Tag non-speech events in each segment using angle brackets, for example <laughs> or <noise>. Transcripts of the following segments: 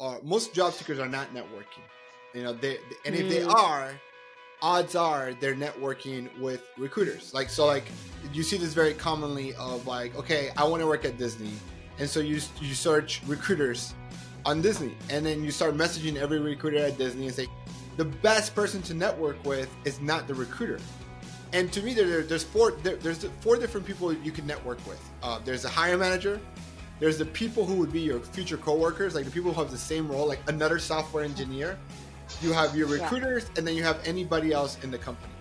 uh, most job seekers are not networking. You know, they and if mm. they are, odds are they're networking with recruiters. Like so, like you see this very commonly of like, okay, I want to work at Disney, and so you you search recruiters on Disney, and then you start messaging every recruiter at Disney and say, the best person to network with is not the recruiter. And to me, there, there's four there, there's four different people you can network with. Uh, there's a hiring manager, there's the people who would be your future coworkers, like the people who have the same role, like another software engineer. You have your recruiters, yeah. and then you have anybody else in the company.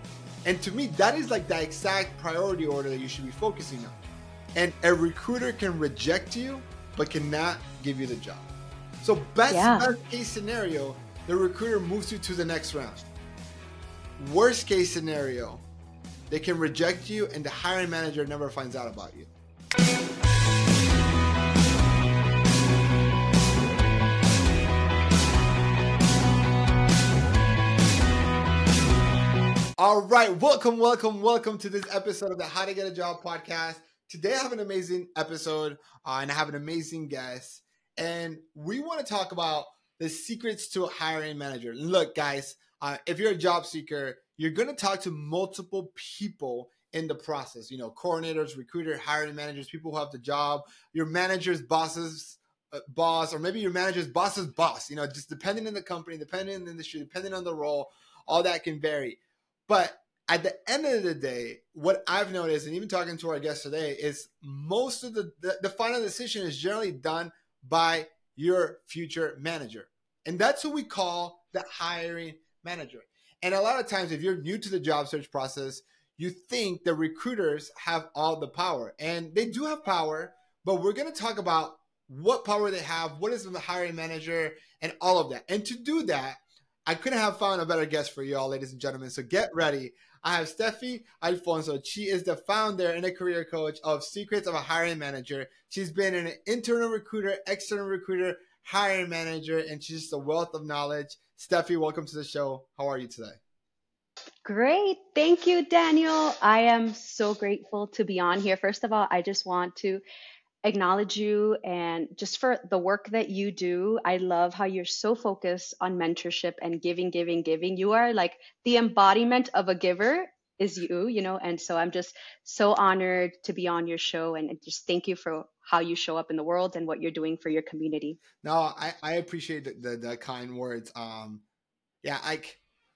And to me, that is like the exact priority order that you should be focusing on. And a recruiter can reject you, but cannot give you the job. So best, yeah. best case scenario, the recruiter moves you to the next round. Worst case scenario, they can reject you and the hiring manager never finds out about you. All right, welcome, welcome, welcome to this episode of the How to Get a Job podcast. Today I have an amazing episode uh, and I have an amazing guest, and we want to talk about the secrets to a hiring manager. Look, guys, uh, if you're a job seeker, you're going to talk to multiple people in the process. You know, coordinators, recruiter, hiring managers, people who have the job, your manager's bosses. Uh, boss or maybe your manager's boss's boss you know just depending on the company depending on the industry depending on the role all that can vary but at the end of the day, what I've noticed, and even talking to our guest today, is most of the, the, the final decision is generally done by your future manager. And that's what we call the hiring manager. And a lot of times, if you're new to the job search process, you think the recruiters have all the power. And they do have power, but we're going to talk about what power they have, what is the hiring manager, and all of that. And to do that, I couldn't have found a better guest for y'all, ladies and gentlemen. So get ready. I have Stephy Alfonso. She is the founder and a career coach of Secrets of a Hiring Manager. She's been an internal recruiter, external recruiter, hiring manager, and she's just a wealth of knowledge. Stephy, welcome to the show. How are you today? Great. Thank you, Daniel. I am so grateful to be on here. First of all, I just want to acknowledge you and just for the work that you do. I love how you're so focused on mentorship and giving, giving, giving. You are like the embodiment of a giver is you, you know, and so I'm just so honored to be on your show and just thank you for how you show up in the world and what you're doing for your community. No, I, I appreciate the, the, the kind words. Um, yeah, I,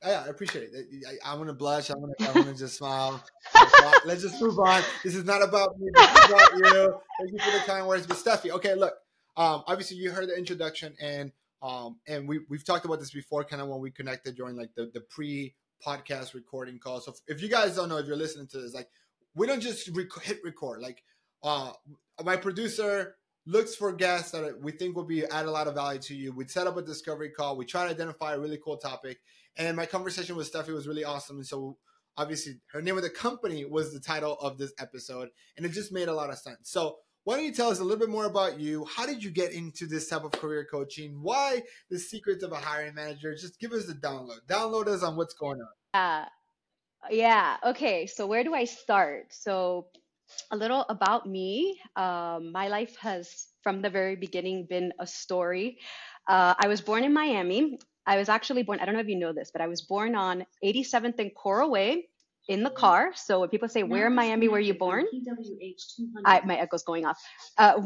yeah, I appreciate it. I, am gonna blush. I'm gonna, I'm gonna just smile. <laughs> Let's just move on. This is not about me. This is about you. Thank you for the kind words, but Stephy. Okay, look. Um, obviously you heard the introduction, and um, and we we've talked about this before, kind of when we connected during like the the pre podcast recording call. So if you guys don't know, if you're listening to this, like we don't just rec- hit record. Like uh, my producer looks for guests that we think will be add a lot of value to you. We set up a discovery call. We try to identify a really cool topic and my conversation with Stephy was really awesome. And so obviously her name of the company was the title of this episode. And it just made a lot of sense. So why don't you tell us a little bit more about you? How did you get into this type of career coaching? Why the secrets of a hiring manager? Just give us the download. Download us on what's going on. Yeah. Yeah. Okay. So where do I start? So a little about me. Um, my life has, from the very beginning, been a story. Uh, I was born in Miami. I was actually born, I don't know if you know this, but I was born on 87th and Coral Way in the car. So when people say, Where in Miami were you born? I, my echo's going off. Uh,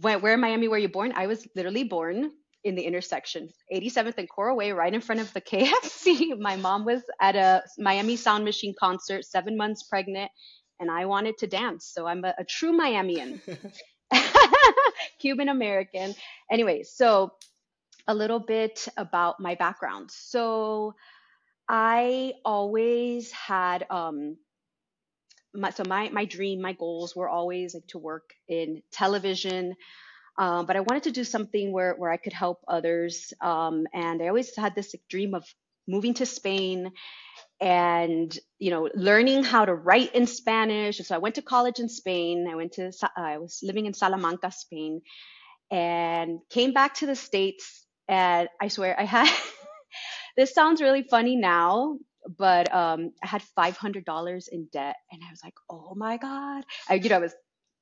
where, where in Miami were you born? I was literally born in the intersection, 87th and Coral Way, right in front of the <laughs> KFC. My mom was at a Miami Sound Machine concert, seven months pregnant, and I wanted to dance. So I'm a, a true Miamian, <laughs> <laughs> Cuban American. Anyway, so a little bit about my background. So I always had um, my, so my my dream, my goals were always like to work in television. Um, but I wanted to do something where, where I could help others. Um, and I always had this like, dream of moving to Spain and you know learning how to write in Spanish. And So I went to college in Spain. I went to I was living in Salamanca, Spain, and came back to the states and I swear I had <laughs> this sounds really funny now, but um, I had five hundred dollars in debt, and I was like, oh my god, I, you know, I was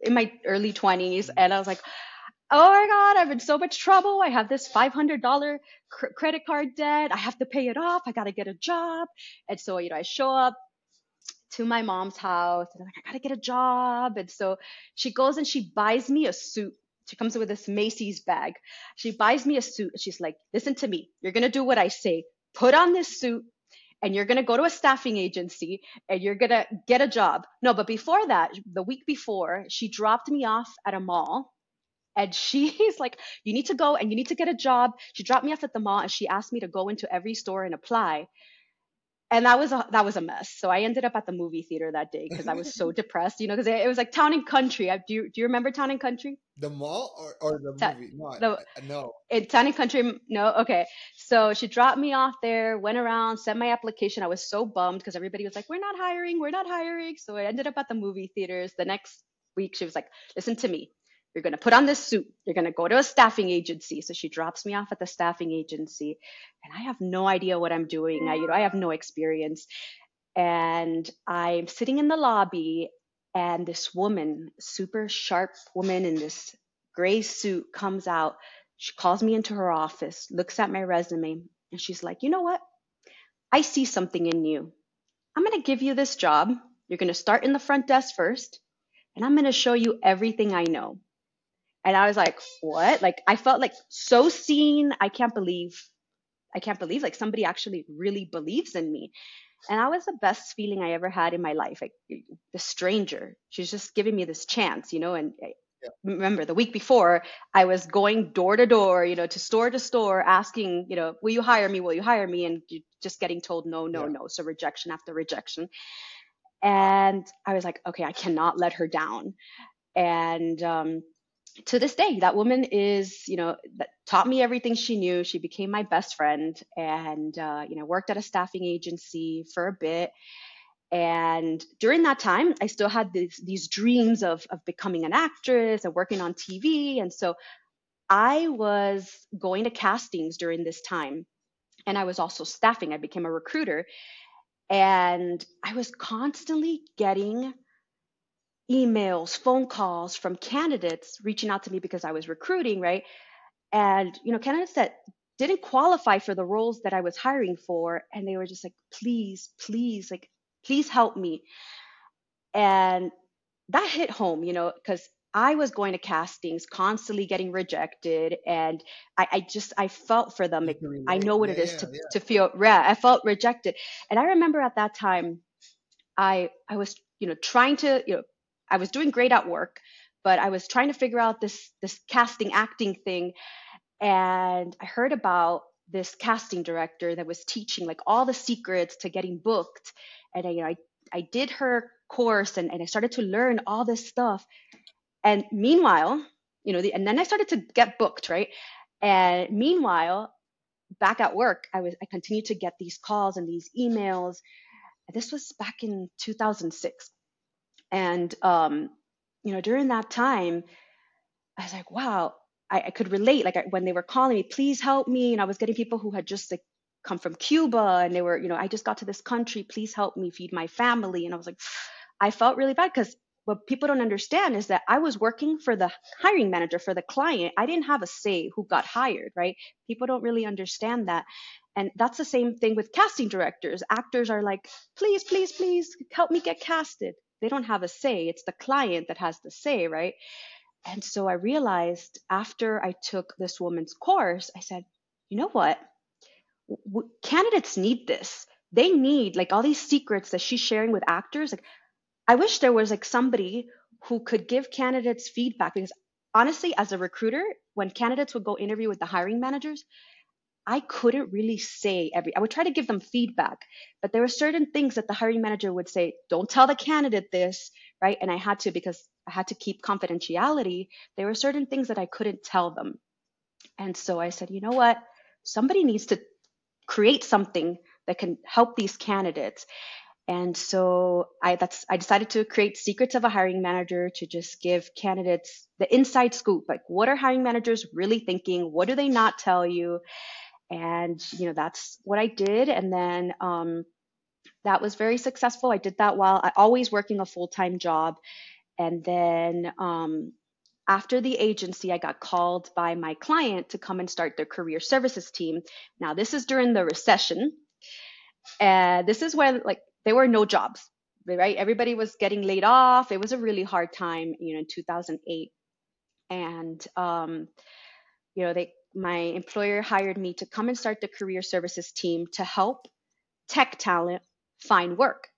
in my early twenties, and I was like, oh my God, I'm in so much trouble. I have this $500 cr- credit card debt. I have to pay it off. I got to get a job. And so, you know, I show up to my mom's house and I'm like, I got to get a job. And so she goes and she buys me a suit. She comes with this Macy's bag. She buys me a suit. She's like, listen to me. You're going to do what I say. Put on this suit and you're going to go to a staffing agency and you're going to get a job. No, but before that, the week before, she dropped me off at a mall and <laughs> she's like, you need to go and you need to get a job. She dropped me off at the mall and she asked me to go into every store and apply. And that was a that was a mess. So I ended up at the movie theater that day because I was so <laughs> depressed, you know, because it, it, was like Town and Country. I, do you do you remember Town and Country? The mall or, or the Ta- movie? No, the, I, no. It, Town and Country. No, okay. So she dropped me off there, went around, sent my application. I was so bummed because everybody was like, "We're not hiring, we're not hiring." So I ended up at the movie theaters. The next week, she was like, "Listen to me. You're going to put on this suit. You're going to go to a staffing agency. So she drops me off at the staffing agency and I have no idea what I'm doing. I, you know, I have no experience. And I'm sitting in the lobby and this woman, super sharp woman in this gray suit comes out. She calls me into her office, looks at my resume, and she's like, you know what? I see something in you. I'm going to give you this job. You're going to start in the front desk first, and I'm going to show you everything I know. And I was like, what? Like, I felt like so seen. I can't believe, I can't believe like somebody actually really believes in me. And that was the best feeling I ever had in my life. Like the stranger, she's just giving me this chance, you know, and yeah. remember the week before I was going door to door, you know, to store to store asking, you know, will you hire me? Will you hire me? And just getting told no, no, yeah. no. So rejection after rejection. And I was like, okay, I cannot let her down. And, um, to this day, that woman is, you know, taught me everything she knew. She became my best friend and, uh, you know, worked at a staffing agency for a bit. And during that time, I still had these, these dreams of, of becoming an actress and working on TV. And so I was going to castings during this time. And I was also staffing. I became a recruiter. And I was constantly getting emails, phone calls from candidates reaching out to me because I was recruiting, right? And, you know, candidates that didn't qualify for the roles that I was hiring for. And they were just like, please, please, like, please help me. And that hit home, you know, because I was going to castings, constantly getting rejected, and I, I just I felt for them. I know what yeah, it is yeah, to, yeah. to feel yeah. I felt rejected, and I remember at that time, I I was you know trying to you know I was doing great at work, but I was trying to figure out this this casting acting thing, and I heard about this casting director that was teaching like all the secrets to getting booked, and I, you know I I did her course and, and I started to learn all this stuff, and meanwhile, you know, the, and then I started to get booked, right? And meanwhile, back at work, I was I continued to get these calls and these emails. This was back in 2006. And, um, you know, during that time, I was like, wow, I, I could relate. Like I, when they were calling me, please help me. And I was getting people who had just like come from Cuba and they were, you know, I just got to this country. Please help me feed my family. And I was like, <sighs> I felt really bad because what people don't understand is that I was working for the hiring manager for the client. I didn't have a say who got hired, right? People don't really understand that. And that's the same thing with casting directors. Actors are like, please, please, please help me get casted they don't have a say. It's the client that has the say, right? And so I realized after I took this woman's course, I said, you know what? W- candidates need this. They need like all these secrets that she's sharing with actors. Like, I wish there was like somebody who could give candidates feedback because honestly, as a recruiter, when candidates would go interview with the hiring managers, I couldn't really say every, I would try to give them feedback, but there were certain things that the hiring manager would say, don't tell the candidate this, right? And I had to, because I had to keep confidentiality, there were certain things that I couldn't tell them. And so I said, you know what? Somebody needs to create something that can help these candidates. And so I that's I decided to create Secrets of a Hiring Manager to just give candidates the inside scoop. Like what are hiring managers really thinking? What do they not tell you? And you know that's what i did and then um, that was very successful i did that while i always working a full-time job and then um, after the agency, I got called by my client to come and start their career services team. Now, this is during the recession. And this is when like there were no jobs, right? Everybody was getting laid off. It was a really hard time, you know, in 2008. And um, you know, they my employer hired me to come and start the career services team to help tech talent find work.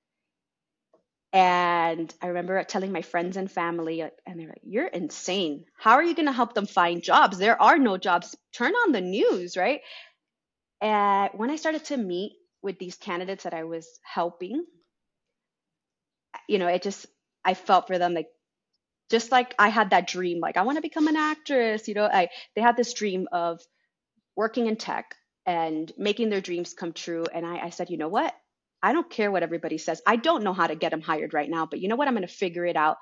And I remember telling my friends and family, and they're like, You're insane. How are you going to help them find jobs? There are no jobs. Turn on the news, right? And when I started to meet with these candidates that I was helping, you know, it just, I felt for them like, just like I had that dream, like I want to become an actress, you know, I, they had this dream of working in tech and making their dreams come true. And I, I said, you know what? I don't care what everybody says. I don't know how to get them hired right now, but you know what? I'm going to figure it out.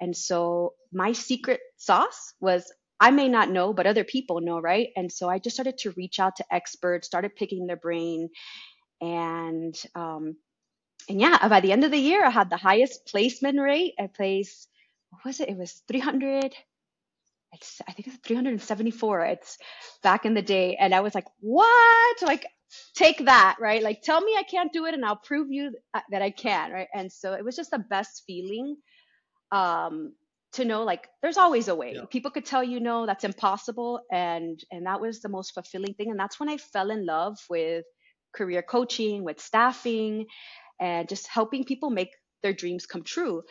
And so my secret sauce was I may not know, but other people know, right? And so I just started to reach out to experts, started picking their brain, and um, and yeah, by the end of the year, I had the highest placement rate. I placed what was it? It was 300. It's I think it's 374. It's back in the day, and I was like, what? Like take that, right? Like tell me I can't do it and I'll prove you uh, that I can, right? And so it was just the best feeling um to know like there's always a way. Yeah. People could tell you no, that's impossible and and that was the most fulfilling thing and that's when I fell in love with career coaching, with staffing and just helping people make their dreams come true.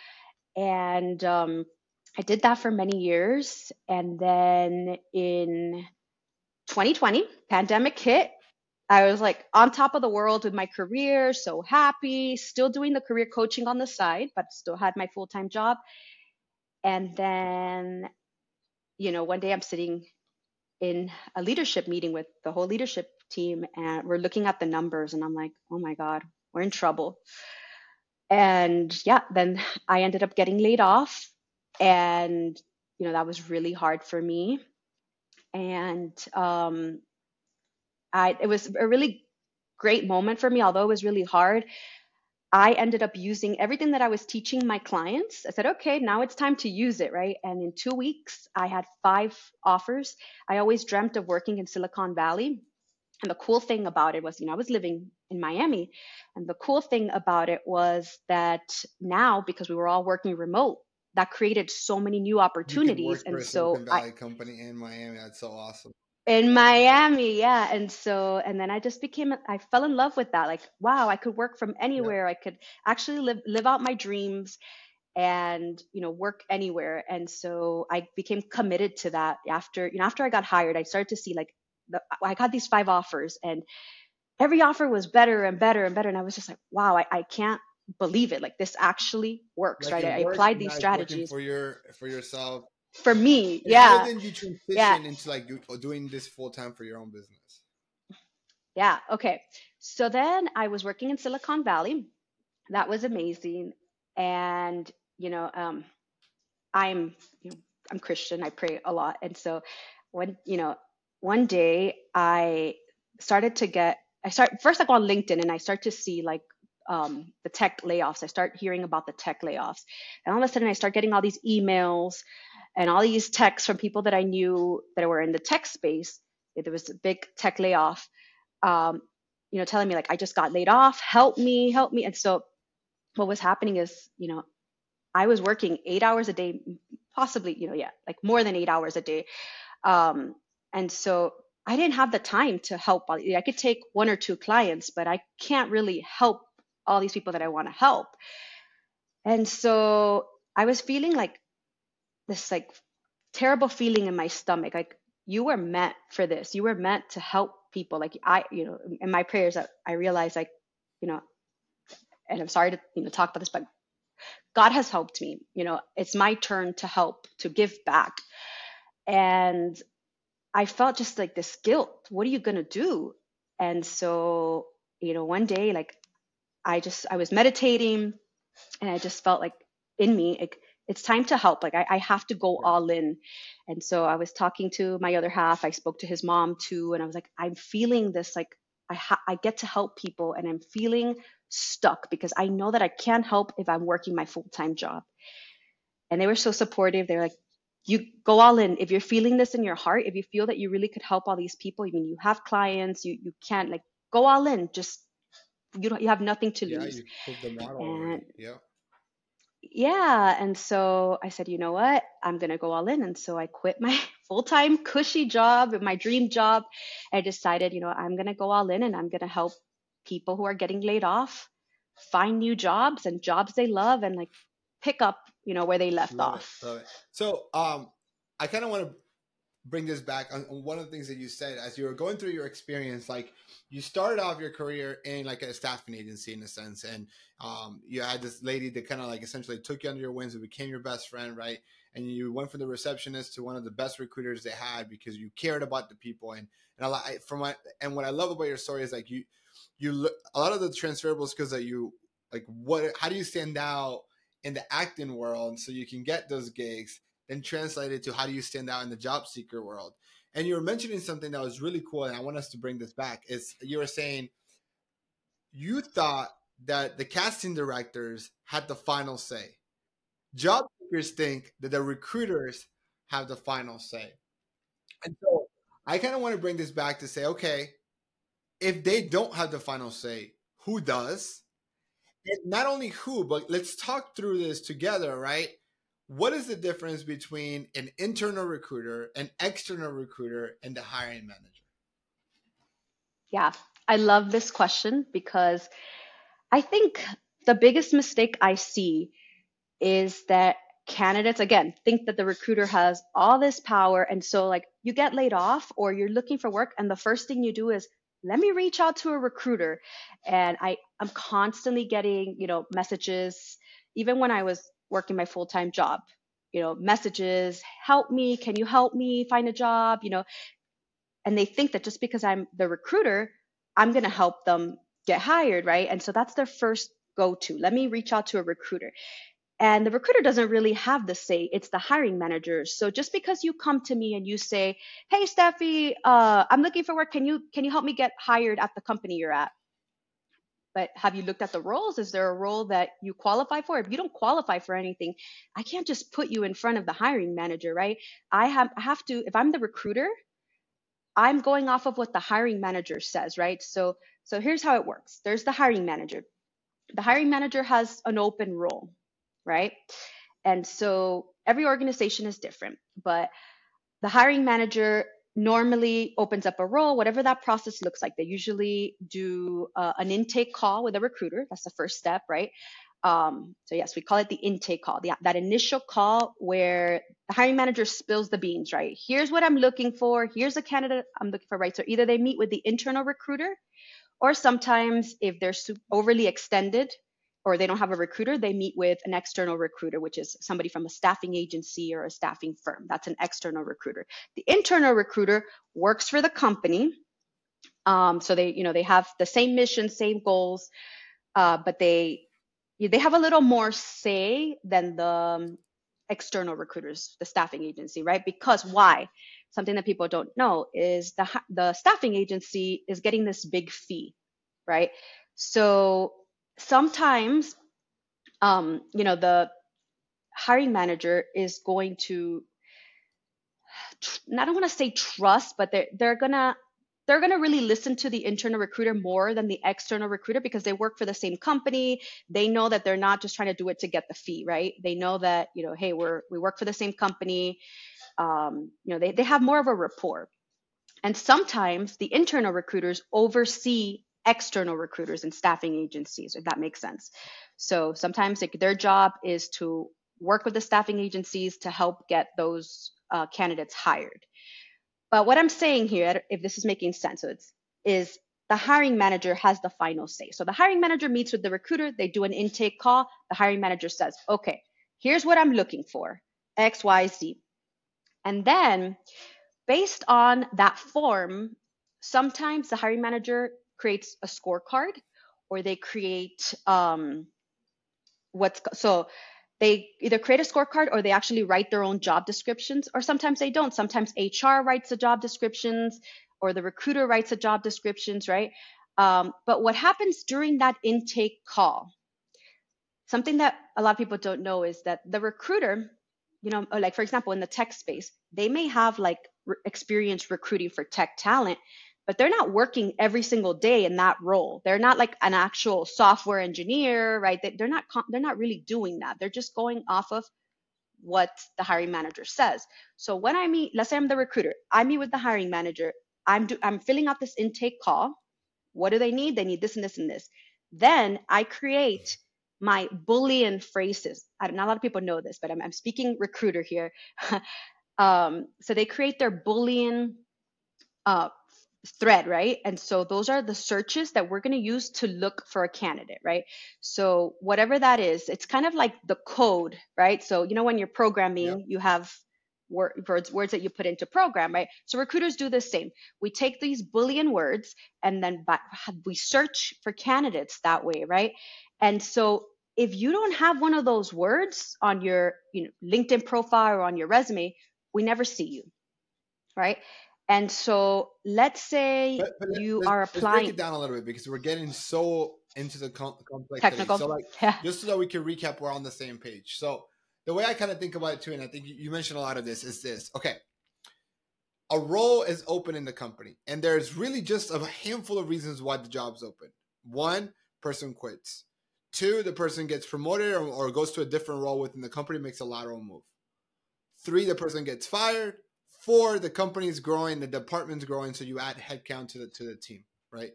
And um I did that for many years and then in 2020 pandemic hit I was like on top of the world with my career, so happy, still doing the career coaching on the side, but still had my full time job. And then, you know, one day I'm sitting in a leadership meeting with the whole leadership team, and we're looking at the numbers, and I'm like, oh my God, we're in trouble. And yeah, then I ended up getting laid off. And, you know, that was really hard for me. And, um, I, it was a really great moment for me, although it was really hard. I ended up using everything that I was teaching my clients. I said, okay, now it's time to use it, right? And in two weeks, I had five offers. I always dreamt of working in Silicon Valley. And the cool thing about it was, you know, I was living in Miami. And the cool thing about it was that now, because we were all working remote, that created so many new opportunities. and so, Silicon Valley I, company in Miami. That's so awesome in Miami, yeah. And so, and then I just became, I fell in love with that. Like, wow, I could work from anywhere. I could actually live live out my dreams and you know work anywhere and so i became committed to that after you know after i got hired i started to see like the, i got these five offers and every offer was better and better and better. And i was just like wow i, I can't believe it. Like this actually works like right? i applied these strategies for your for yourself. for me yeah. how did you transition yeah. into like doing this full time for your own business. Yeah okay. So then i was working in silicon valley. That was amazing. And you know um i'm you know i'm christian. I pray a lot. And so when you know one day i started to get i start first i go on linkedin and i start to see like um, the tech layoffs. I start hearing about the tech layoffs. And all of a sudden, I start getting all these emails and all these texts from people that I knew that were in the tech space. There was a big tech layoff, um, you know, telling me like, I just got laid off, help me, help me. And so what was happening is, you know, I was working eight hours a day, possibly, you know, yeah, like more than eight hours a day. Um, and so I didn't have the time to help. I could take one or two clients, but I can't really help all these people that I want to help. And so I was feeling like this like terrible feeling in my stomach like you were meant for this you were meant to help people like i you know in my prayers i, I realized like you know and i'm sorry to you know talk about this but god has helped me you know it's my turn to help to give back and i felt just like this guilt what are you going to do and so you know one day like i just i was meditating and i just felt like in me like it's time to help. Like I, I have to go all in. And so I was talking to my other half. I spoke to his mom too, and I was like, I'm feeling this like I ha- I get to help people, and I'm feeling stuck because I know that I can't help if I'm working my full time job. And they were so supportive. They were like, you go all in. If you're feeling this in your heart, if you feel that you really could help all these people, I mean, you have clients, you you can't like go all in. Just you don't you have nothing to Yeah, lose. you the model And. Yeah. yeah, and so I said, you know what? I'm gonna go all in. And so I quit my <laughs> full-time cushy job, my dream job. I decided, you know, I'm gonna go all in and I'm gonna help people who are getting laid off find new jobs and jobs they love and like pick up, you know, where they left Love it. off. Love it. So, um, I kind of want to bring this back on, on one of the things that you said as you were going through your experience. Like, you started off your career in like a staffing agency in a sense, and um, you had this lady that kind of like essentially took you under your wings and became your best friend, right? And you went from the receptionist to one of the best recruiters they had because you cared about the people. And and a lot from what and what I love about your story is like you you look a lot of the transferable skills that you like. What how do you stand out in the acting world so you can get those gigs? Then translate it to how do you stand out in the job seeker world? And you were mentioning something that was really cool, and I want us to bring this back. Is you were saying you thought that the casting directors had the final say. Job seekers think that the recruiters have the final say. And so I kind of want to bring this back to say, okay, if they don't have the final say, who does? Not only who, but let's talk through this together, right? What is the difference between an internal recruiter, an external recruiter, and the hiring manager? Yeah, I love this question because I think the biggest mistake I see is that candidates again think that the recruiter has all this power and so like you get laid off or you're looking for work and the first thing you do is let me reach out to a recruiter. And i i'm constantly getting you know messages even when i was working my full-time job you know messages help me can you help me find a job? You know and they think that just because i'm the recruiter i'm going to help them get hired right? And so that's their first go to let me reach out to a recruiter and the recruiter doesn't really have the say it's the hiring manager. So just because you come to me and you say hey stephy uh, i'm looking for work. Can you can you help me get hired at the company you're at? But have you looked at the roles? Is there a role that you qualify for? If you don't qualify for anything i can't just put you in front of the hiring manager right? I have I have to if i'm the recruiter i'm going off of what the hiring manager says right? So so here's how it works. There's the hiring manager. The hiring manager has an open role right? And so every organization is different, but the hiring manager normally opens up a role, whatever that process looks like. They usually do uh, an intake call with a recruiter. That's the first step, right? Um, so yes, we call it the intake call, the, that initial call where the hiring manager spills the beans, right? Here's what I'm looking for. Here's a candidate I'm looking for, right? So either they meet with the internal recruiter, or sometimes if they're overly extended, or they don't have a recruiter, they meet with an external recruiter, which is somebody from a staffing agency or a staffing firm. That's an external recruiter. The internal recruiter works for the company. Um, so they, you know, they have the same mission, same goals, uh, but they they have a little more say than the um, external recruiters, the staffing agency, right? Because why? Something that people don't know is the the staffing agency is getting this big fee, right? So sometimes um, you know the hiring manager is going to I don't want to say trust, but they're they're gonna they're gonna really listen to the internal recruiter more than the external recruiter because they work for the same company. They know that they're not just trying to do it to get the fee, right? They know that you know, hey, we're we work for the same company. Um, you know, they they have more of a rapport. And sometimes the internal recruiters oversee external recruiters and staffing agencies, if that makes sense. So sometimes their job is to work with the staffing agencies to help get those uh, candidates hired. But what I'm saying here, if this is making sense, so is the hiring manager has the final say. So the hiring manager meets with the recruiter, they do an intake call. The hiring manager says, okay, here's what I'm looking for X, Y, Z. And then based on that form, sometimes the hiring manager creates a scorecard or they create um, what's so they either create a scorecard or they actually write their own job descriptions or sometimes they don't. Sometimes hr writes the job descriptions or the recruiter writes the job descriptions right? Um, but what happens during that intake call something that a lot of people don't know is that the recruiter you know, like for example, in the tech space, they may have like re- experience recruiting for tech talent, but they're not working every single day in that role. They're not like an actual software engineer, right? They, they're not they're not really doing that. They're just going off of what the hiring manager says. So when I meet, let's say I'm the recruiter, I meet with the hiring manager. I'm do, I'm filling out this intake call. What do they need? They need this and this and this. Then I create my Boolean phrases. I, don't a lot of people know this, but I'm, I'm speaking recruiter here. <laughs> um, so they create their Boolean uh, thread, right? And so those are the searches that we're going to use to look for a candidate, right? So whatever that is, it's kind of like the code, right? So you know when you're programming, yep. you have words words that you put into program, right? So recruiters do the same. We take these boolean words and then we search for candidates that way, right? And so if you don't have one of those words on your you know LinkedIn profile or on your resume, we never see you, right? And so let's say but, but you let's, are applying. Let's break it down a little bit because we're getting so into the com- complexity. Technical. So like, <laughs> yeah. just so that we can recap, we're on the same page. So the way I kind of think about it too, and I think you mentioned a lot of this, is this. Okay, a role is open in the company, and there's really just a handful of reasons why the job's open. One, person quits. Two, the person gets promoted or, or goes to a different role within the company, makes a lateral move. Three, the person gets fired Four, the company's growing, the department's growing, so you add headcount to the to the team, right?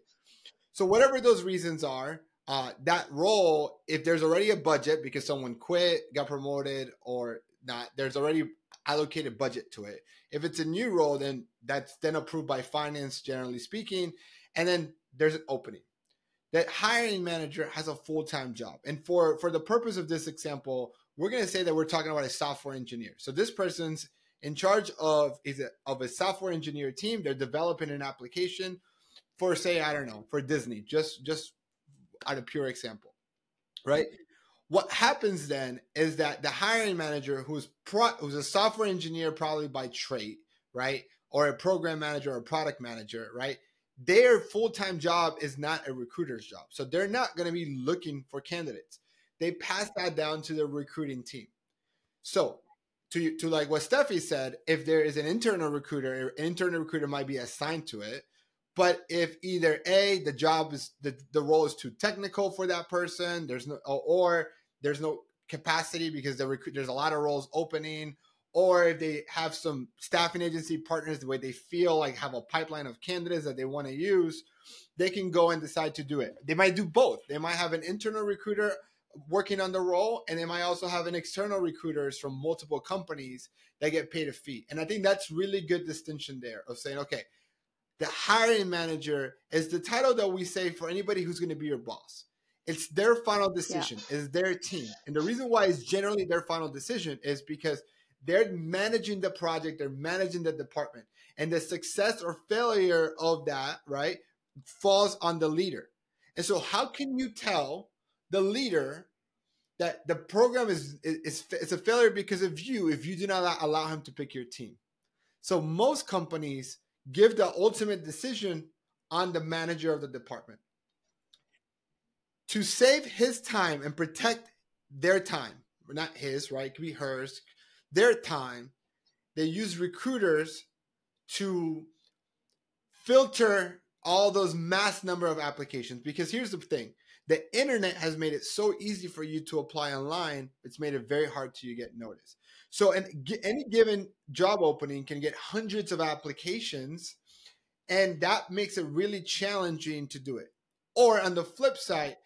So whatever those reasons are, uh, that role, if there's already a budget because someone quit, got promoted, or not, there's already allocated budget to it. If it's a new role, then that's then approved by finance, generally speaking, and then there's an opening. That hiring manager has a full time job, and for for the purpose of this example, we're going to say that we're talking about a software engineer. So this person's in charge of is it of a software engineer team. They're developing an application for say I don't know for Disney. Just just out of pure example, right? What happens then is that the hiring manager, who's pro, who's a software engineer probably by trade, right, or a program manager or product manager, right? Their full time job is not a recruiter's job, so they're not going to be looking for candidates. They pass that down to the recruiting team. So to to like what Stephy said, if there is an internal recruiter, an internal recruiter might be assigned to it. But if either a the job is the the role is too technical for that person, there's no or there's no capacity because the recruit there's a lot of roles opening, or if they have some staffing agency partners the way they feel like have a pipeline of candidates that they want to use, they can go and decide to do it. They might do both. They might have an internal recruiter working on the role and they might also have an external recruiters from multiple companies that get paid a fee. And i think that's really good distinction there of saying okay the hiring manager is the title that we say for anybody who's going to be your boss. It's their final decision yeah. is their team. And the reason why it's generally their final decision is because they're managing the project they're managing the department. And the success or failure of that right falls on the leader. And so how can you tell the leader that the program is is it's a failure because of you if you do not allow him to pick your team. So most companies give the ultimate decision on the manager of the department. To save his time and protect their time, not his, right? It could be hers, their time. They use recruiters to filter all those mass number of applications because here's the thing the internet has made it so easy for you to apply online it's made it very hard to get noticed. So and any given job opening can get hundreds of applications and that makes it really challenging to do it. Or on the flip side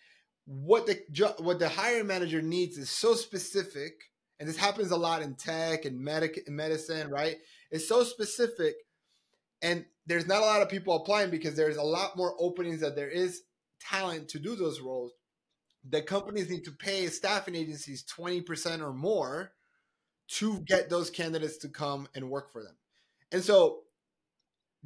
what the what the hiring manager needs is so specific and this happens a lot in tech and medic medicine right? It's so specific and there's not a lot of people applying because there's a lot more openings that there is talent to do those roles, the companies need to pay staffing agencies 20% or more to get those candidates to come and work for them. And so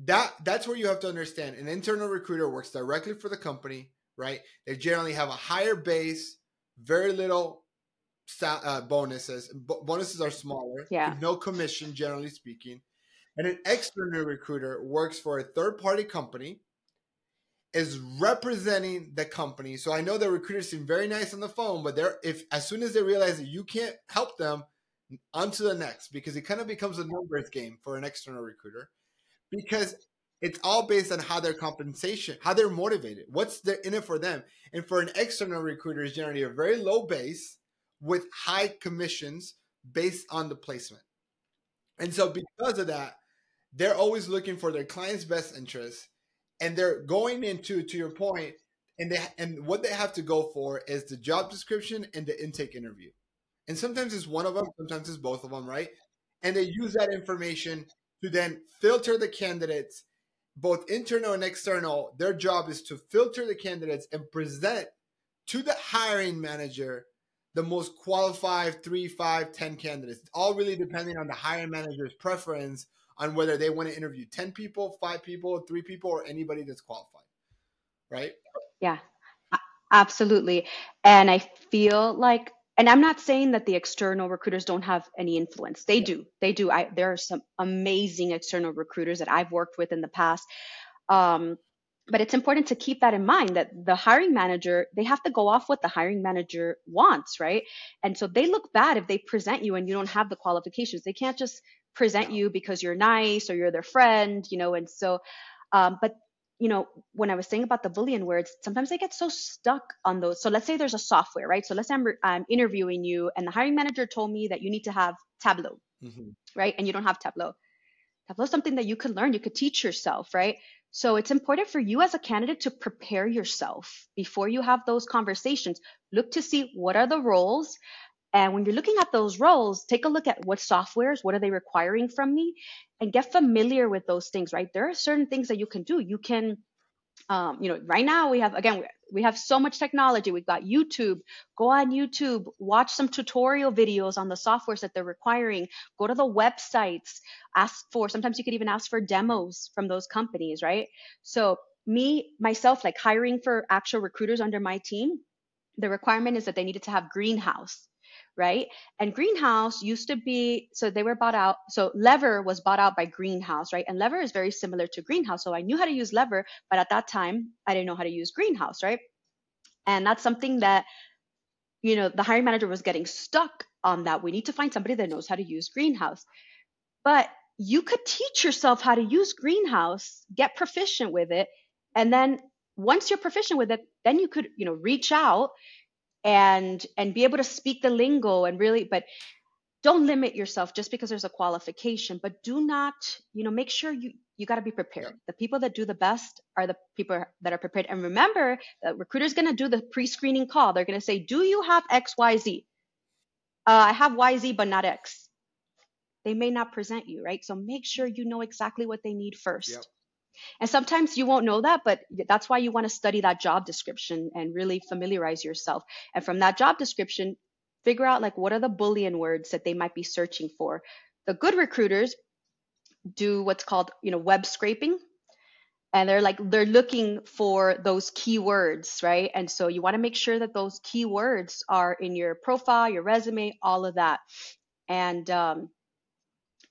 that that's where you have to understand an internal recruiter works directly for the company, right? They generally have a higher base, very little uh, bonuses. bonuses are smaller, yeah. no commission, generally speaking. And an external recruiter works for a third party company is representing the company. So I know the recruiters seem very nice on the phone, but they're if as soon as they realize that you can't help them, on to the next because it kind of becomes a numbers game for an external recruiter because it's all based on how their compensation, how they're motivated, what's the, in it for them. And for an external recruiter, is generally a very low base with high commissions based on the placement. And so, because of that, they're always looking for their client's best interest, and they're going into, to your point, and they and what they have to go for is the job description and the intake interview. And sometimes it's one of them, sometimes it's both of them, right? And they use that information to then filter the candidates, both internal and external. Their job is to filter the candidates and present to the hiring manager the most qualified three, five, ten candidates. All really depending on the hiring manager's preference on whether they want to interview 10 people, five people, three people, or anybody that's qualified. Right? Yeah, absolutely. And I feel like and I'm not saying that the external recruiters don't have any influence. They do. They do. I, there are some amazing external recruiters that I've worked with in the past. Um, but it's important to keep that in mind that the hiring manager, they have to go off what the hiring manager wants, right? And so they look bad if they present you and you don't have the qualifications. They can't just present you because you're nice or you're their friend, you know, and so um, but you know, when I was saying about the Boolean words, sometimes I get so stuck on those. So let's say there's a software, right? So let's say I'm, I'm interviewing you and the hiring manager told me that you need to have Tableau, mm-hmm. right? And you don't have Tableau. Tableau is something that you can learn, you could teach yourself, right? So it's important for you as a candidate to prepare yourself before you have those conversations. Look to see what are the roles. And when you're looking at those roles, take a look at what softwares, what are they requiring from me? and get familiar with those things, right? There are certain things that you can do. You can, um, you know, right now we have, again, we have so much technology. We've got YouTube. Go on YouTube, watch some tutorial videos on the softwares that they're requiring. Go to the websites, ask for, sometimes you could even ask for demos from those companies, right? So, me, myself, like hiring for actual recruiters under my team, the requirement is that they needed to have greenhouse right? And Greenhouse used to be, so they were bought out. So Lever was bought out by Greenhouse, right? And Lever is very similar to Greenhouse. So I knew how to use Lever, but at that time, I didn't know how to use Greenhouse, right? And that's something that, you know, the hiring manager was getting stuck on that. We need to find somebody that knows how to use Greenhouse. But you could teach yourself how to use Greenhouse, get proficient with it, and then once you're proficient with it, then you could, you know, reach out and and be able to speak the lingo and really but don't limit yourself just because there's a qualification but do not you know make sure you you got to be prepared. The people that do the best are the people that are prepared. And remember the recruiter's going to do the pre-screening call. They're going to say do you have xyz uh, i have yz but not x. They may not present you right? So make sure you know exactly what they need first. Yep. And sometimes you won't know that, but that's why you want to study that job description and really familiarize yourself. And from that job description, figure out like what are the Boolean words that they might be searching for. The good recruiters do what's called, you know, web scraping. And they're like, they're looking for those keywords, right? And so you want to make sure that those keywords are in your profile, your resume, all of that. And um,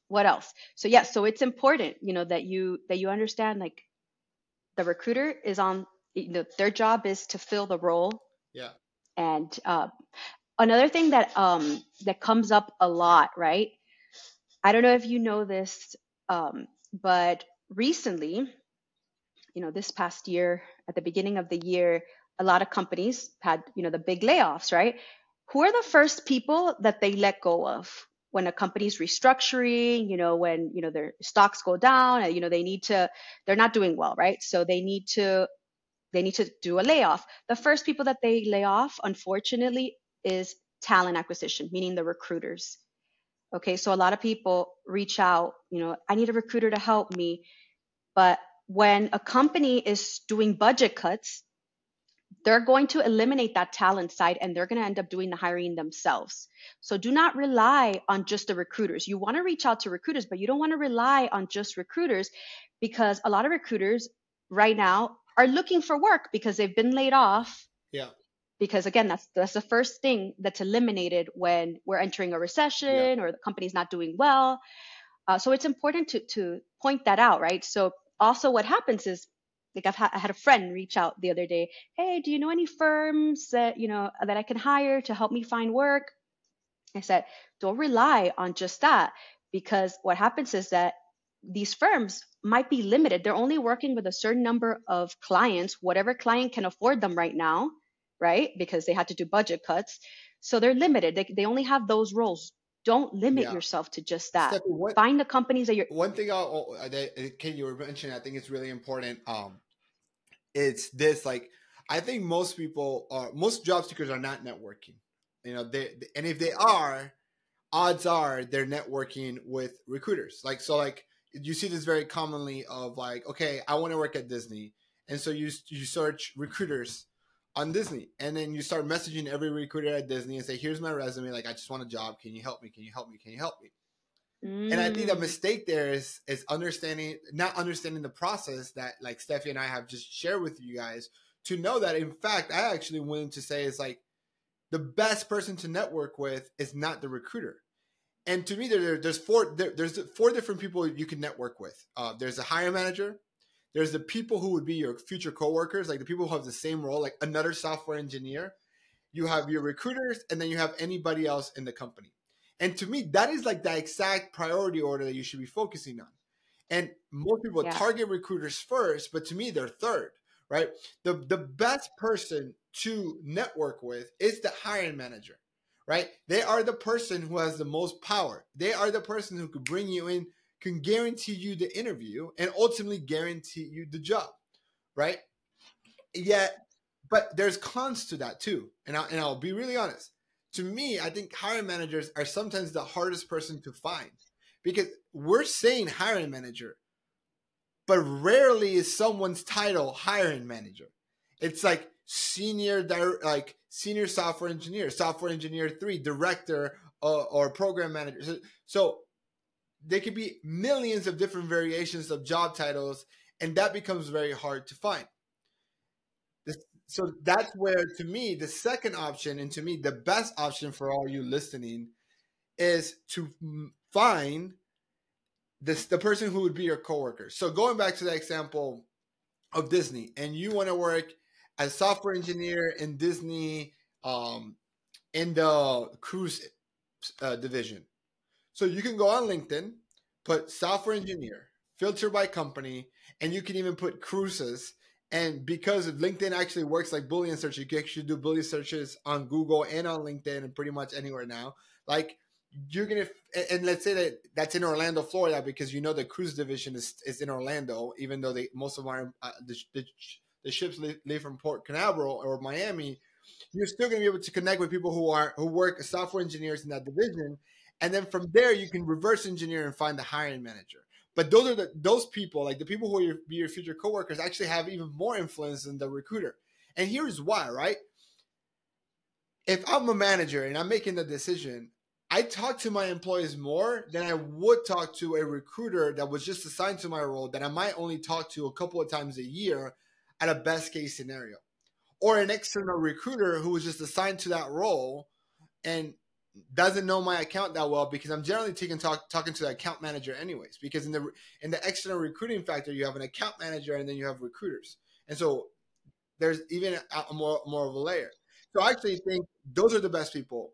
what else? So yeah so it's important you know that you that you understand like the recruiter is on you know their job is to fill the role. Yeah. And uh, another thing that um that comes up a lot right? I don't know if you know this um but recently you know this past year at the beginning of the year a lot of companies had you know the big layoffs right? Who are the first people that they let go of when a company's restructuring, you know, when, you know, their stocks go down and, you know, they need to, they're not doing well, right? So they need to, they need to do a layoff. The first people that they lay off, unfortunately, is talent acquisition, meaning the recruiters. Okay. So a lot of people reach out, you know, I need a recruiter to help me. But when a company is doing budget cuts, they're going to eliminate that talent side and they're going to end up doing the hiring themselves. So do not rely on just the recruiters. You want to reach out to recruiters, but you don't want to rely on just recruiters because a lot of recruiters right now are looking for work because they've been laid off. Yeah. Because again, that's that's the first thing that's eliminated when we're entering a recession yeah. or the company's not doing well. Uh, so it's important to to point that out, right? So also what happens is like I've ha- I had a friend reach out the other day. Hey, do you know any firms that you know that I can hire to help me find work? I said, don't rely on just that because what happens is that these firms might be limited. They're only working with a certain number of clients, whatever client can afford them right now, right? Because they had to do budget cuts. So they're limited. They, they only have those roles. Don't limit Yeah. yourself to just that. Stephanie, what Find the companies that you're. one thing I'll, that Kate, you mention? I think it's really important. Um, it's this like I think most people are most job seekers are not networking. You know, they and if they are, odds are they're networking with recruiters. Like so, like you see this very commonly of like, okay, I want to work at Disney, and so you you search recruiters on Disney, and then you start messaging every recruiter at Disney and say, here's my resume, like I just want a job. Can you help me? Can you help me? Can you help me? And I think the Mm, mistake there is is understanding not understanding the process that like Stephy and I have just shared with you guys to know that in fact I actually willing to say is like the best person to network with is not the recruiter. And to me, there, there's four there, there's four different people you can network with. Uh, there's a hiring manager. There's the people who would be your future coworkers, like the people who have the same role, like another software engineer. You have your recruiters, and then you have anybody else in the company. And to me, that is like the exact priority order that you should be focusing on. And most people Yeah. target recruiters first, but to me, they're third, right? The the best person to network with is the hiring manager, right? They are the person who has the most power. They are the person who could bring you in, can guarantee you the interview, and ultimately guarantee you the job, right? Yet, but there's cons to that too. And I, and I'll be really honest. To me, I think hiring managers are sometimes the hardest person to find because we're saying hiring manager, but rarely is someone's title hiring manager. It's like senior, like senior software engineer, software engineer three, director, uh, or program manager. So, so there could be millions of different variations of job titles, and that becomes very hard to find. So that's where, to me, the second option, and to me, the best option for all you listening, is to find this the person who would be your coworker. So going back to the example of Disney, and you want to work as software engineer in Disney, um, in the cruise uh, division. So you can go on LinkedIn, put software engineer, filter by company, and you can even put cruises. And because LinkedIn actually works like Boolean search, you can actually do Boolean searches on Google and on LinkedIn and pretty much anywhere now. Like you're gonna, and let's say that that's in Orlando, Florida, because you know the cruise division is, is in Orlando, even though they most of our uh, the, the, the ships leave, leave from Port Canaveral or Miami. You're still gonna be able to connect with people who are who work as software engineers in that division, and then from there you can reverse engineer and find the hiring manager. But those are the those people, like the people who your, be your future coworkers, actually have even more influence than the recruiter. And here's why, right? If I'm a manager and I'm making the decision, I talk to my employees more than I would talk to a recruiter that was just assigned to my role that I might only talk to a couple of times a year at a best case scenario. Or an external recruiter who was just assigned to that role and doesn't know my account that well because I'm generally taking talk, talking to the account manager anyways. Because in the in the external recruiting factor, you have an account manager and then you have recruiters, and so there's even a, more more of a layer. So I actually think those are the best people.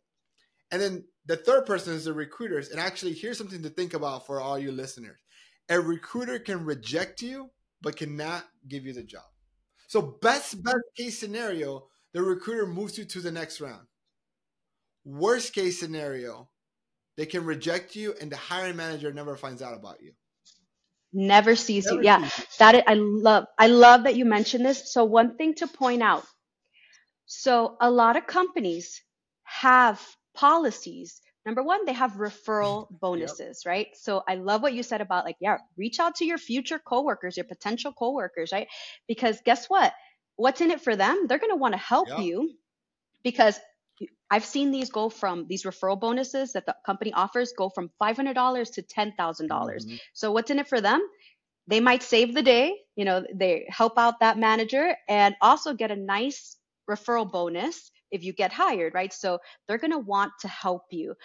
And then the third person is the recruiters. And actually, here's something to think about for all you listeners: a recruiter can reject you, but cannot give you the job. So best best case scenario, the recruiter moves you to the next round worst case scenario, they can reject you and the hiring manager never finds out about you. never sees you. Yeah, sees you. that is, I love. I love that you mentioned this. So one thing to point out. So a lot of companies have policies. Number one, they have referral bonuses, right? So I love what you said about like, yeah, reach out to your future coworkers, your potential coworkers, right? Because guess what? What's in it for them? They're going to want to help Yeah. you because I've seen these go from these referral bonuses that the company offers go from $500 to $10,000. dollars Mhm. So what's in it for them? They might save the day, you know, they help out that manager and also get a nice referral bonus if you get hired, right? So they're going to want to help you.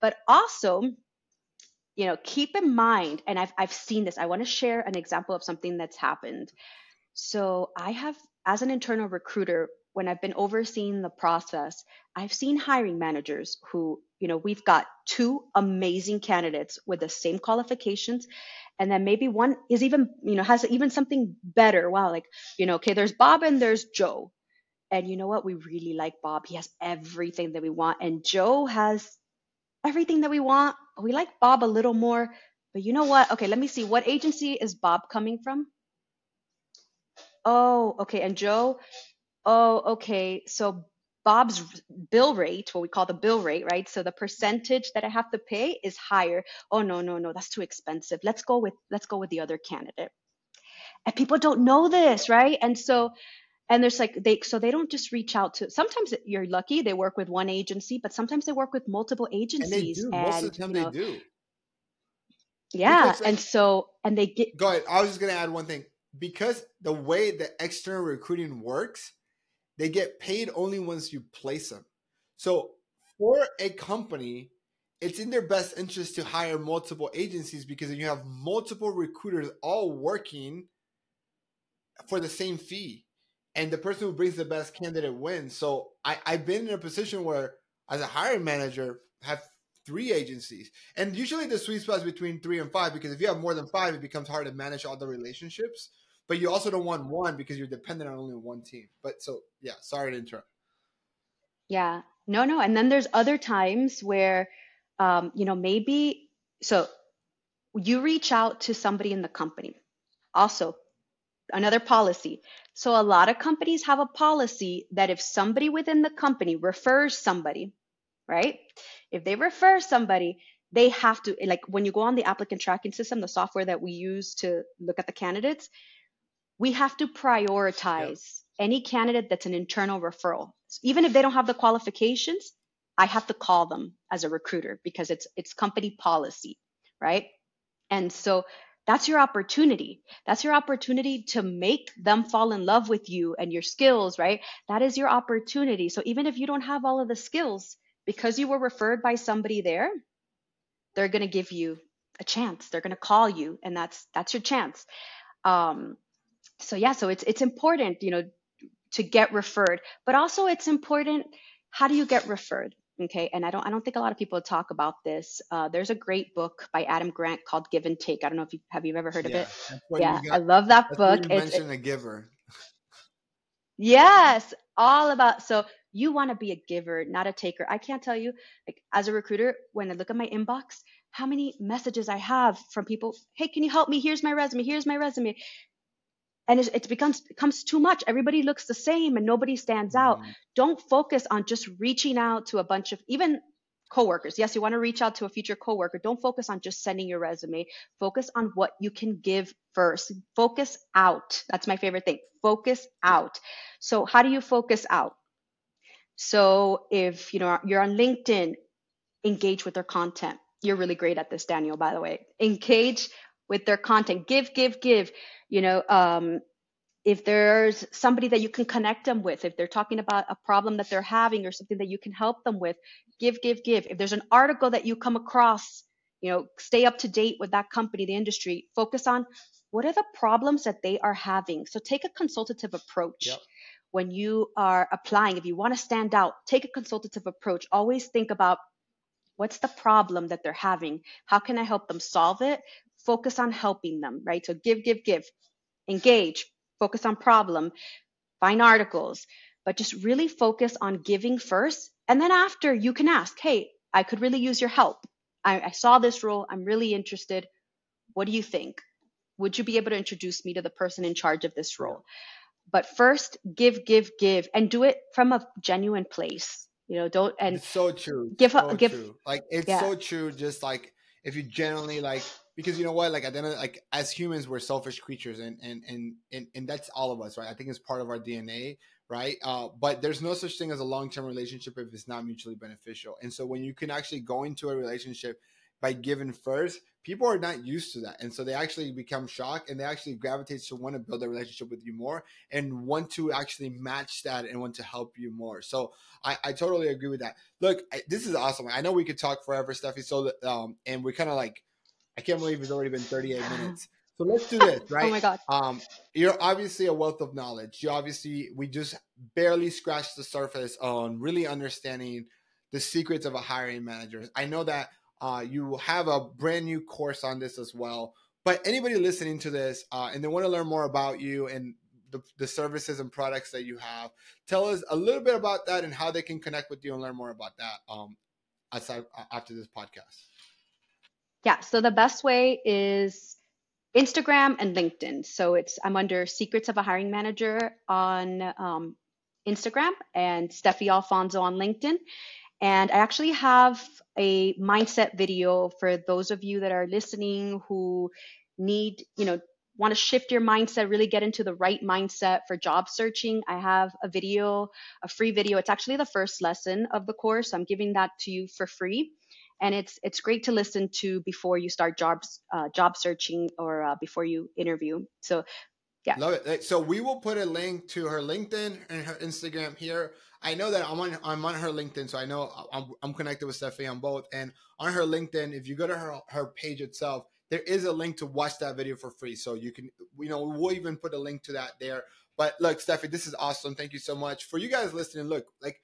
But also, you know, keep in mind and I've I've seen this. I want to share an example of something that's happened. So I have as an internal recruiter when I've been overseeing the process, I've seen hiring managers who you know, we've got two amazing candidates with the same qualifications. And then maybe one is even, you know, has even something better. Wow, like, you know, okay, there's Bob and there's Joe. And you know what? We really like Bob. He has everything that we want. And Joe has everything that we want. We like Bob a little more. But you know what? Okay, let me see. What agency is Bob coming from? Oh, okay. And Joe, oh, okay. So Bob's bill rate, what we call the bill rate, right? So the percentage that I have to pay is higher. Oh no, no, no, that's too expensive. Let's go with let's go with the other candidate. And people don't know this, right? And so and there's like they so they don't just reach out to sometimes you're lucky they work with one agency but sometimes they work with multiple agencies and, do. And, most of the time you know, they do yeah like, and so and they get go ahead i was just gonna add one thing because the way the external recruiting works they get paid only once you place them so for a company it's in their best interest to hire multiple agencies because you have multiple recruiters all working for the same fee and the person who brings the best candidate wins. So I, I've been in a position where, as a hiring manager, have three agencies, and usually the sweet spot is between three and five because if you have more than five, it becomes hard to manage all the relationships. But you also don't want one because you're dependent on only one team. But so yeah, sorry to interrupt. Yeah, no, no, and then there's other times where, um, you know, maybe so you reach out to somebody in the company. Also, another policy so a lot of companies have a policy that if somebody within the company refers somebody, right? If they refer somebody, they have to like when you go on the applicant tracking system, the software that we use to look at the candidates, we have to prioritize yep. any candidate that's an internal referral. So even if they don't have the qualifications, I have to call them as a recruiter because it's it's company policy, right? And so that's your opportunity. That's your opportunity to make them fall in love with you and your skills, right? That is your opportunity. So even if you don't have all of the skills, because you were referred by somebody there, they're going to give you a chance. They're going to call you and that's that's your chance. Um so yeah, so it's it's important, you know, to get referred, but also it's important how do you get referred? Okay, and I don't I don't think a lot of people talk about this. Uh, there's a great book by Adam Grant called Give and Take. I don't know if you have you ever heard yeah, of it. Yeah, got, I love that book. you mentioned a giver. yes, all about so you want to be a giver, not a taker. I can't tell you, like as a recruiter, when I look at my inbox, how many messages I have from people. Hey, can you help me? Here's my resume. Here's my resume and it, it becomes becomes too much. Everybody looks the same and nobody stands out. Mm-hmm. don't focus on just reaching out to a bunch of even coworkers. Yes you want to reach out to a future coworker. Don't focus on just sending your resume. Focus on what you can give first. Focus out. That's my favorite thing. Focus out. So how do you focus out? So if you know you're on linkedin engage with their content. You're really great at this daniel by the way. Engage with their content. Give give give you know um, if there's somebody that you can connect them with if they're talking about a problem that they're having or something that you can help them with give give give. If there's an article that you come across you know stay up to date with that company the industry focus on what are the problems that they are having. So take a consultative approach yep. when you are applying. If you want to stand out take a consultative approach. Always think about what's the problem that they're having? How can i help them solve it focus on helping them, right? So give, give, give, engage, focus on problem, find articles, but just really focus on giving first. And then after you can ask, hey, I could really use your help. I, I saw this role. I'm really interested. What do you think? Would you be able to introduce me to the person in charge of this role? But first, give, give, give, and do it from a genuine place. You know, don't and it's so true. Give, so give, true. like it's yeah. so true. Just like if you genuinely like because you know what? Like at the end of, like as humans we're selfish creatures and, and and and and that's all of us right? I think it's part of our dna right? Uh, but there's no such thing as a long-term relationship if it's not mutually beneficial. And so when you can actually go into a relationship by giving first people are not used to that. And so they actually become shocked and they actually gravitate to want to build a relationship with you more and want to actually match that and want to help you more. So i, I totally agree with that. Look I, this is awesome. I know we could talk forever Stephy. So um and we're kind of like I can't believe it's already been 38 <sighs> minutes. So let's do this, <laughs> right? oh my god. Um, you're obviously a wealth of knowledge. You obviously we just barely scratched the surface on really understanding the secrets of a hiring manager. I know that uh, you have a brand new course on this as well. But anybody listening to this uh, and they want to learn more about you and the, the services and products that you have, tell us a little bit about that and how they can connect with you and learn more about that um, aside, after this podcast. Yeah, so the best way is Instagram and LinkedIn. So it's I'm under Secrets of a Hiring Manager on um, Instagram and Stephy Alfonso on LinkedIn. And I actually have a mindset video for those of you that are listening who need, you know, want to shift your mindset, really get into the right mindset for job searching. I have a video, a free video. It's actually the first lesson of the course. I'm giving that to you for free. And it's it's great to listen to before you start jobs uh, job searching or uh, before you interview. So yeah, love it. So we will put a link to her LinkedIn and her Instagram here I know that I'm on I'm on her LinkedIn, so I know I'm, I'm connected with Stephanie on both. And on her LinkedIn, if you go to her her page itself, there is a link to watch that video for free. So you can, you know, we'll even put a link to that there. But look, Stephanie, this is awesome. Thank you so much for you guys listening. Look, like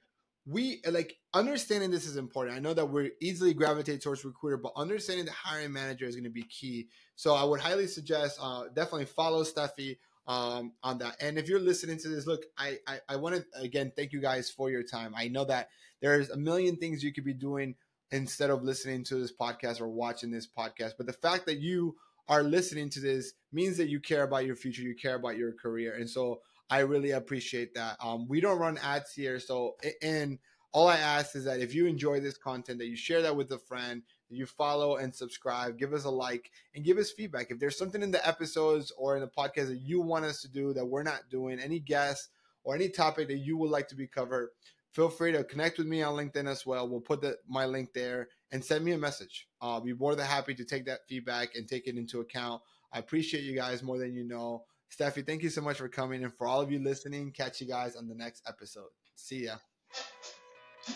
we like understanding this is important. I know that we're easily gravitate towards recruiter, but understanding the hiring manager is going to be key. So I would highly suggest uh, definitely follow Stephy um, on that. And if you're listening to this, look, I, I, I want to again thank you guys for your time. I know that there's a million things you could be doing instead of listening to this podcast or watching this podcast, but the fact that you are listening to this means that you care about your future, you care about your career, and so I really appreciate that. Um, we don't run ads here, so and all I ask is that if you enjoy this content, that you share that with a friend, you follow and subscribe, give us a like, and give us feedback. If there's something in the episodes or in the podcast that you want us to do that we're not doing, any guests or any topic that you would like to be covered, feel free to connect with me on LinkedIn as well. We'll put the, my link there and send me a message. I'll be more than happy to take that feedback and take it into account. I appreciate you guys more than you know. Stephy, thank you so much for coming. And for all of you listening, catch you guys on the next episode. See ya.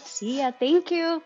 See ya. Thank you.